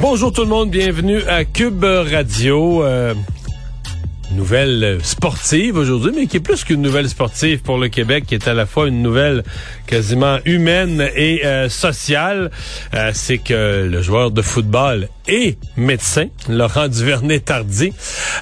Bonjour tout le monde, bienvenue à Cube Radio. Euh, nouvelle sportive aujourd'hui, mais qui est plus qu'une nouvelle sportive pour le Québec, qui est à la fois une nouvelle quasiment humaine et euh, sociale. Euh, c'est que le joueur de football et médecin, Laurent Duvernay-Tardy,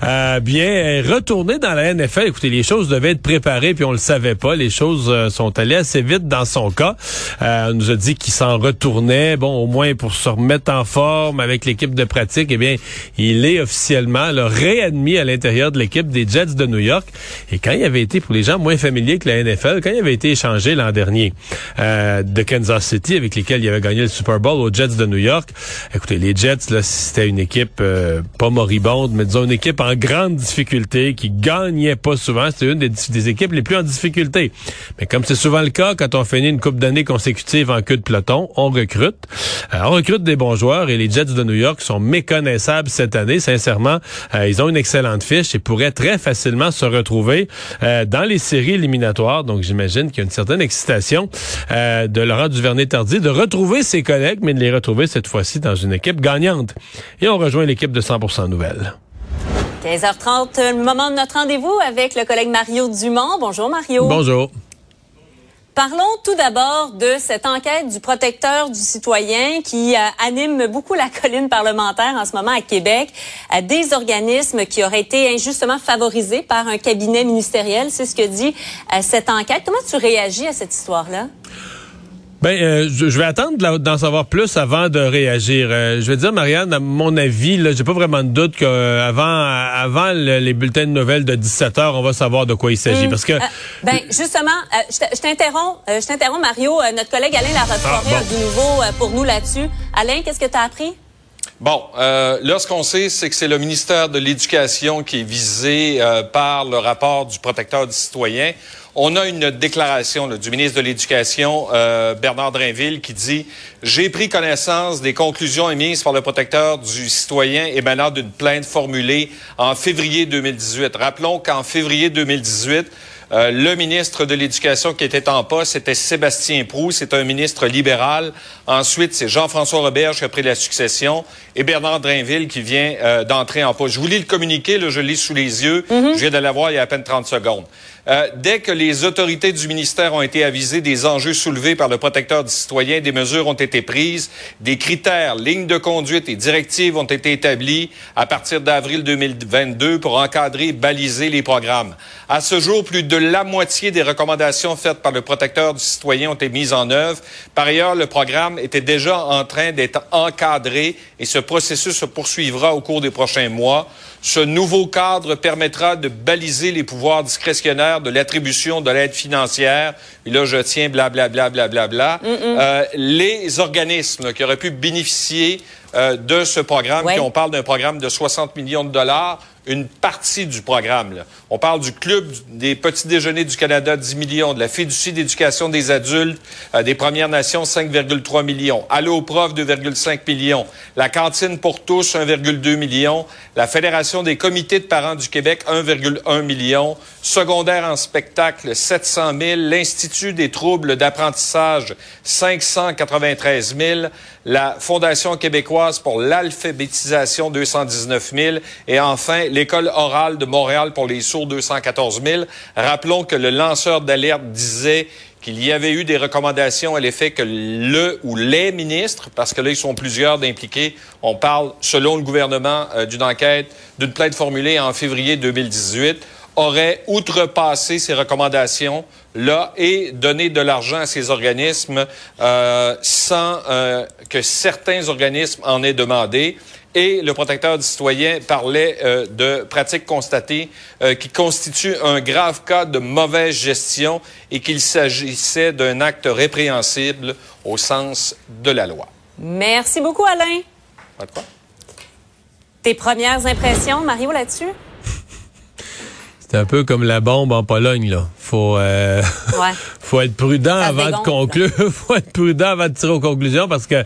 euh, bien retourné dans la NFL. Écoutez, les choses devaient être préparées, puis on le savait pas. Les choses sont allées assez vite dans son cas. on nous a dit qu'il s'en retournait, bon, au moins pour se remettre en forme avec l'équipe de pratique. Eh bien, il est officiellement le réadmis à l'intérieur de l'équipe des Jets de New York. Et quand il avait été, pour les gens moins familiers que la NFL, quand il avait été échangé l'an dernier euh, de Kansas City, avec lesquels il avait gagné le Super Bowl aux Jets de New York, écoutez, les Jets, là, c'était une équipe euh, pas moribonde, mais disons une équipe en grande difficulté, qui gagnait pas souvent. C'était une des, équipes les plus en difficulté. Mais comme c'est souvent le cas, quand on finit une coupe d'années consécutive en queue de peloton, on recrute. Euh, on recrute des bons joueurs et les Jets de New York sont méconnaissables cette année. Sincèrement, ils ont une excellente fiche et pourrait très facilement se retrouver euh, dans les séries éliminatoires. Donc, j'imagine qu'il y a une certaine excitation euh, de Laurent Duvernay-Tardy de retrouver ses collègues, mais de les retrouver cette fois-ci dans une équipe gagnante. Et on rejoint l'équipe de 100% Nouvelles. 15h30, le moment de notre rendez-vous avec le collègue Mario Dumont. Bonjour Mario. Bonjour. Parlons tout d'abord de cette enquête du protecteur du citoyen qui euh, anime beaucoup la colline parlementaire en ce moment à Québec. à des organismes qui auraient été injustement favorisés par un cabinet ministériel, c'est ce que dit euh, cette enquête. Comment tu réagis à cette histoire-là? Ben, euh, je, vais attendre d'en savoir plus avant de réagir. Euh, je vais dire, Marianne, à mon avis, là, j'ai pas vraiment de doute qu'avant, avant les bulletins de nouvelles de 17 heures, on va savoir de quoi il s'agit, hum. parce que. Euh, ben, justement, je t'interromps, je t'interromps, Mario. notre collègue Alain Laroche-Forêt ah, a du nouveau pour nous là-dessus. Alain, qu'est-ce que tu as appris? Bon, euh, là, ce qu'on sait, c'est que c'est le ministère de l'Éducation qui est visé par le rapport du protecteur du citoyen. On a une déclaration du ministre de l'Éducation, euh, Bernard Drinville, qui dit J'ai pris connaissance des conclusions émises par le protecteur du citoyen émanant d'une plainte formulée en février 2018. Rappelons qu'en février 2018, euh, le ministre de l'Éducation qui était en poste, c'était Sébastien Prou, c'est un ministre libéral. Ensuite, c'est Jean-François Robert qui a pris la succession et Bernard Drinville qui vient euh, d'entrer en poste. Je vous lis le communiqué, là, je lis sous les yeux. Mm-hmm. Je viens de l'avoir il y a à peine 30 secondes. Euh, dès que les autorités du ministère ont été avisées des enjeux soulevés par le protecteur du citoyen, des mesures ont été prises, des critères, lignes de conduite et directives ont été établis à partir d'avril 2022 pour encadrer et baliser les programmes. À ce jour, plus de la moitié des recommandations faites par le protecteur du citoyen ont été mises en œuvre. Par ailleurs, le programme était déjà en train d'être encadré et ce processus se poursuivra au cours des prochains mois. Ce nouveau cadre permettra de baliser les pouvoirs discrétionnaires de l'attribution de l'aide financière. Et là, je tiens blablabla, bla, bla, euh, les organismes qui auraient pu bénéficier euh, de ce programme, qui on parle d'un programme de 60 millions de dollars, une partie du programme. On parle du Club des petits déjeuners du Canada, 10 millions, de la Fiducie d'éducation des adultes euh, des Premières Nations, 5,3 millions, Allo aux profs, 2,5 millions, la Cantine pour tous, 1,2 million, la Fédération des comités de parents du Québec, 1,1 million, secondaire en spectacle, 700 000, l'Institut des troubles d'apprentissage, 593 000, la Fondation québécoise pour l'alphabétisation, 219 000, et enfin, l'école orale de Montréal pour les sourds 214 000. Rappelons que le lanceur d'alerte disait qu'il y avait eu des recommandations à l'effet que le ou les ministres, parce que là, ils sont plusieurs d'impliqués, on parle, selon le gouvernement, euh, d'une enquête, d'une plainte formulée en février 2018, auraient outrepassé ces recommandations-là et donné de l'argent à ces organismes euh, sans euh, que certains organismes en aient demandé. Et le protecteur du citoyen parlait euh, de pratiques constatées euh, qui constituent un grave cas de mauvaise gestion et qu'il s'agissait d'un acte répréhensible au sens de la loi. Merci beaucoup, Alain. Pas de quoi? Tes premières impressions, Mario, là-dessus? C'est un peu comme la bombe en Pologne, là. Faut, euh, Ouais. faut être prudent Ça avant de conclure. faut être prudent avant de tirer aux conclusions parce que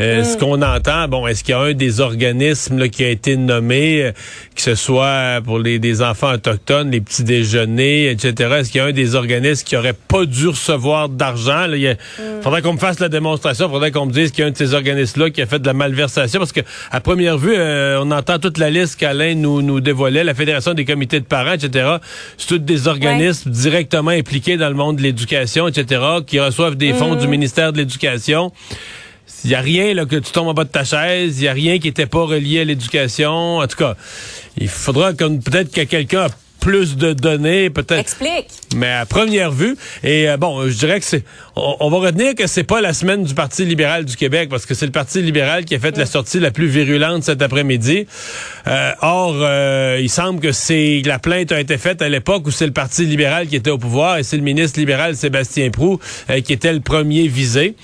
euh, Mm. ce qu'on entend, bon, est-ce qu'il y a un des organismes là, qui a été nommé, euh, que ce soit pour les des enfants autochtones, les petits déjeuners, etc. Est-ce qu'il y a un des organismes qui aurait pas dû recevoir d'argent? Il y a- Mm. faudrait qu'on me fasse la démonstration, faudrait qu'on me dise qu'il y a un de ces organismes-là qui a fait de la malversation, parce que à première vue, euh, on entend toute la liste qu'Alain nous nous dévoilait, la Fédération des comités de parents, etc. C'est tous des organismes directement impliqués dans le monde de l'éducation, etc., qui reçoivent des fonds du ministère de l'Éducation. Il y a rien là que tu tombes en bas de ta chaise, il y a rien qui était pas relié à l'éducation. En tout cas, il faudra que peut-être que quelqu'un a plus de données, peut-être. Explique. Mais à première vue, et euh, bon, je dirais que c'est, on, on va retenir que c'est pas la semaine du Parti libéral du Québec parce que c'est le Parti libéral qui a fait la sortie la plus virulente cet après-midi. Euh, or, euh, il semble que c'est la plainte a été faite à l'époque où c'est le Parti libéral qui était au pouvoir et c'est le ministre libéral Sébastien Prou euh, qui était le premier visé.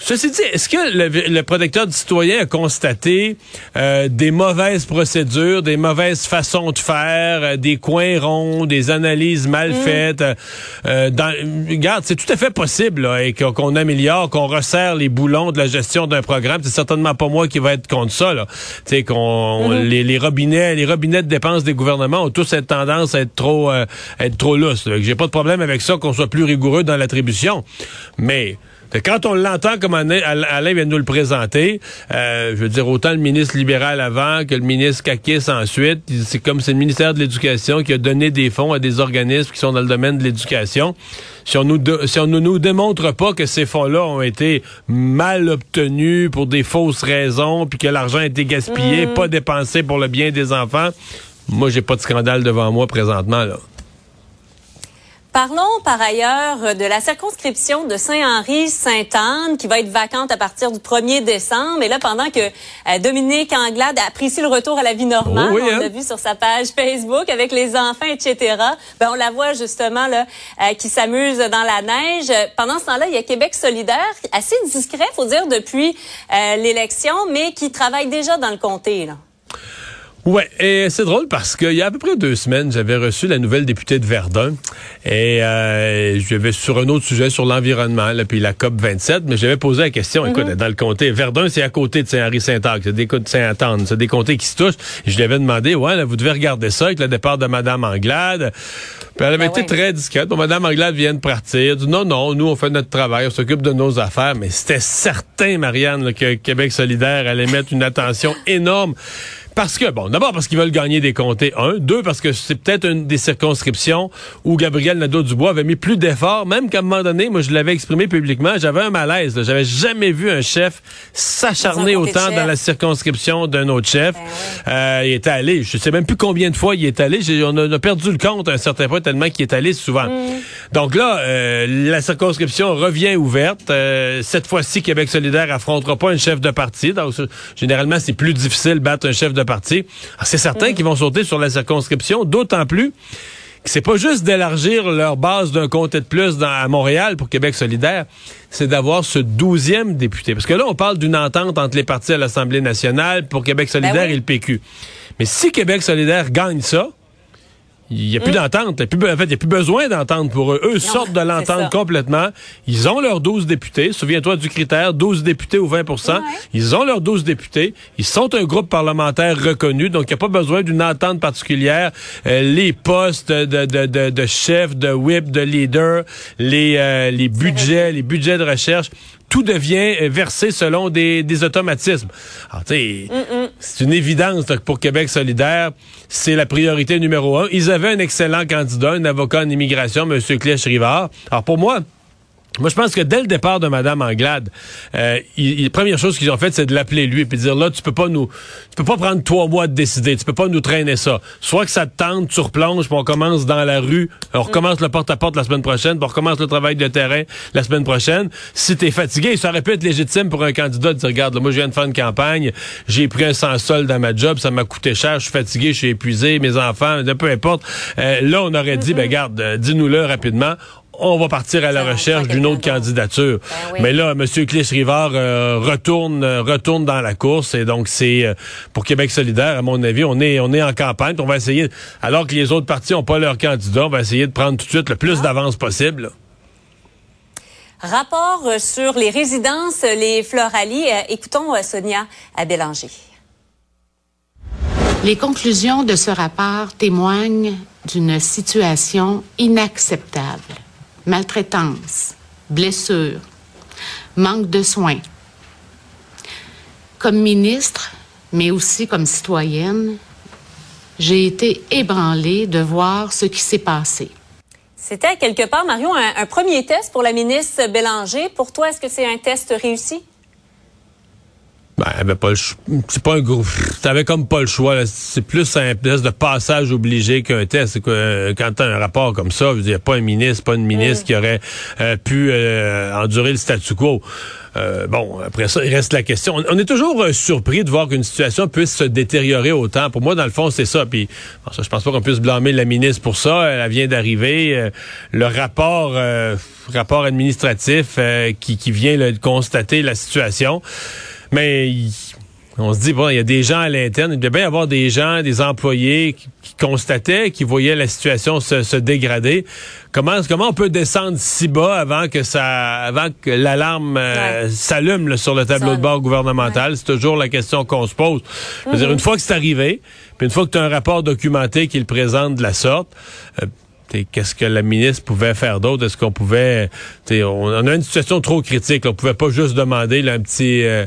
Ceci dit, est-ce que le, le protecteur du citoyen a constaté euh, des mauvaises procédures, des mauvaises façons de faire, euh, des coins ronds, des analyses mal faites? euh, euh, dans, regarde, c'est tout à fait possible là, et qu'on améliore, qu'on resserre les boulons de la gestion d'un programme. C'est certainement pas moi qui va être contre ça. Là. Tu sais, qu'on les, les robinets, les robinets de dépenses des gouvernements ont tous cette tendance à être trop, euh, à être trop lousses. J'ai pas de problème avec ça, qu'on soit plus rigoureux dans l'attribution, mais Quand on l'entend comme Alain, vient de nous le présenter, euh, je veux dire, autant le ministre libéral avant que le ministre Kakis ensuite, c'est comme c'est le ministère de l'Éducation qui a donné des fonds à des organismes qui sont dans le domaine de l'éducation. Si on nous de- si on ne nous démontre pas que ces fonds-là ont été mal obtenus pour des fausses raisons, puis que l'argent a été gaspillé, pas dépensé pour le bien des enfants, moi j'ai pas de scandale devant moi présentement là. Parlons par ailleurs de la circonscription de Saint-Henri-Sainte-Anne qui va être vacante à partir du 1er décembre. Et là, pendant que euh, Dominique Anglade apprécie le retour à la vie normale, Oh oui, on hein? l'a vu sur sa page Facebook avec les enfants, etc. Ben, on la voit justement là euh, qui s'amuse dans la neige. Pendant ce temps-là, il y a Québec solidaire, assez discret, faut dire, depuis euh, l'élection, mais qui travaille déjà dans le comté. Là. Ouais, et c'est drôle parce qu'il y a à peu près deux semaines, j'avais reçu la nouvelle députée de Verdun et euh, je vais sur un autre sujet sur l'environnement, puis la COP 27, mais j'avais posé la question, écoute, dans le comté, Verdun, c'est à côté de Saint-Henri-Saint-Arc, c'est des côtés de Saint-Anne, c'est des comtés qui se touchent. Je lui avais demandé, ouais, là, vous devez regarder ça avec le départ de Madame Anglade. Puis elle avait Ben été ouais. très discrète. Bon, Madame Anglade vient de partir. Dit, non, non, nous, on fait notre travail, on s'occupe de nos affaires. Mais c'était certain, Marianne, là, que Québec solidaire allait mettre une attention énorme. Parce que, bon, d'abord parce qu'ils veulent gagner des comtés, un. Deux, parce que c'est peut-être une des circonscriptions où Gabriel Nadeau-Dubois avait mis plus d'efforts, même qu'à un moment donné, moi, je l'avais exprimé publiquement, j'avais un malaise. là. J'avais jamais vu un chef s'acharner autant dans la circonscription d'un autre chef. Ben Euh, il était allé, je sais même plus combien de fois il est allé. J'ai- On a, on a perdu le compte à un certain point tellement qu'il est allé souvent. Mm. Donc là, euh, la circonscription revient ouverte. Euh, cette fois-ci, Québec solidaire affrontera pas un chef de parti. Donc, généralement, c'est plus difficile de battre un chef de parti. C'est certain qu'ils vont sauter sur la circonscription, d'autant plus que c'est pas juste d'élargir leur base d'un comté de plus dans, à Montréal pour Québec solidaire, c'est d'avoir ce douzième député. Parce que là, on parle d'une entente entre les partis à l'Assemblée nationale pour Québec solidaire oui. et le PQ. Mais si Québec solidaire gagne ça, il n'y a plus d'entente. Plus be- En fait, il n'y a plus besoin d'entente pour eux. Eux sortent de l'entente complètement. Ils ont leurs 12 députés. Souviens-toi du critère, 12 députés ou 20% Ils ont leurs 12 députés. Ils sont un groupe parlementaire reconnu, donc il n'y a pas besoin d'une entente particulière. Euh, les postes de, de, de, de chef, de whip, de leader, les, euh, les budgets, les budgets de recherche, tout devient euh, versé selon des, automatismes. Alors, c'est une évidence pour Québec solidaire, c'est la priorité numéro un. Ils avaient un excellent candidat, un avocat en immigration, M. Clèche-Rivard. Alors, pour moi, moi, je pense que dès le départ de Mme Anglade, euh, il, il- la première chose qu'ils ont faite, c'est de l'appeler lui et puis de dire là, tu peux pas nous, tu peux pas prendre trois mois de décider, tu peux pas nous traîner ça. Soit que ça te tente, tu replonges, puis on commence dans la rue, on recommence le porte-à-porte la semaine prochaine, puis on recommence le travail de terrain la semaine prochaine. Si t'es fatigué, ça aurait pu être légitime pour un candidat de dire regarde, là, moi je viens de faire une campagne, j'ai pris un sans sol dans ma job, ça m'a coûté cher, je suis fatigué, je suis épuisé, mes enfants, peu importe. Euh, là, on aurait dit, ben garde, euh, dis-nous-le rapidement on va partir à la Ça, recherche d'une autre candidature. Ben oui. Mais là, M. Clich-Rivard euh, retourne euh, retourne dans la course et donc c'est euh, pour Québec solidaire, à mon avis, on est on est en campagne. On va essayer, alors que les autres partis n'ont pas leur candidat, on va essayer de prendre tout de suite le Ah. plus d'avance possible. là. Rapport sur les résidences, les Floralies. Écoutons Sonia à Bélanger. Les conclusions de ce rapport témoignent d'une situation inacceptable. Maltraitance, blessures, manque de soins. Comme ministre, mais aussi comme citoyenne, j'ai été ébranlée de voir ce qui s'est passé. C'était quelque part, Marion, un, un premier test pour la ministre Bélanger. Pour toi, est-ce que c'est un test réussi? Ben, avait pas le c'est pas un gros, t'avais comme pas le choix. C'est plus un test de passage obligé qu'un test. Que, euh, quand t'as un rapport comme ça, il n'y a pas un ministre, pas une ministre qui aurait euh, pu euh, endurer le statu quo. Euh, bon, après ça, il reste la question. On, est toujours euh, surpris de voir qu'une situation puisse se détériorer autant. Pour moi, dans le fond, c'est ça. Puis, bon, ça, je pense pas qu'on puisse blâmer la ministre pour ça. Elle vient d'arriver. Le rapport, rapport administratif qui, qui vient de constater la situation. Mais on se dit, bon, il y a des gens à l'interne, il devait bien y avoir des gens, des employés qui, qui constataient, qui voyaient la situation se, se dégrader. Comment, comment on peut descendre si bas avant que ça, avant que l'alarme euh, Ouais. s'allume sur le tableau de bord gouvernemental? C'est toujours la question qu'on se pose. Je veux dire, une fois que c'est arrivé, puis une fois que tu as un rapport documenté qui le présente de la sorte, euh, Qu'est-ce que la ministre pouvait faire d'autre? Est-ce qu'on pouvait... On, on a une situation trop critique. là. On pouvait pas juste demander là, un petit... euh,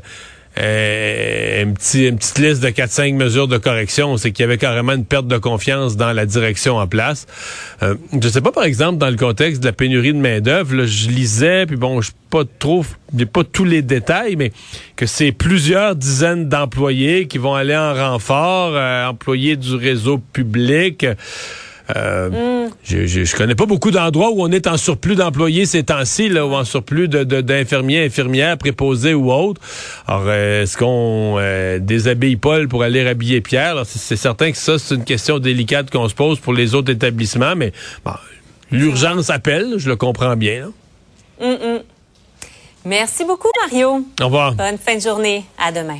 euh, un petit, une petite liste de 4-5 mesures de correction, c'est qu'il y avait carrément une perte de confiance dans la direction en place. Euh, je sais pas, par exemple, dans le contexte de la pénurie de main-d'œuvre, je lisais, puis bon, je pas trop, j'ai pas tous les détails, mais que c'est plusieurs dizaines d'employés qui vont aller en renfort, euh, employés du réseau public. Euh, je, je, je connais pas beaucoup d'endroits où on est en surplus d'employés ces temps-ci, là, ou en surplus d'infirmiers, infirmières, préposés ou autres. Alors, euh, est-ce qu'on euh, déshabille Paul pour aller habiller Pierre? C'est, certain que ça, c'est une question délicate qu'on se pose pour les autres établissements, mais bon, l'urgence appelle, je le comprends bien. là. Merci beaucoup, Mario. Au revoir. Bonne fin de journée. À demain.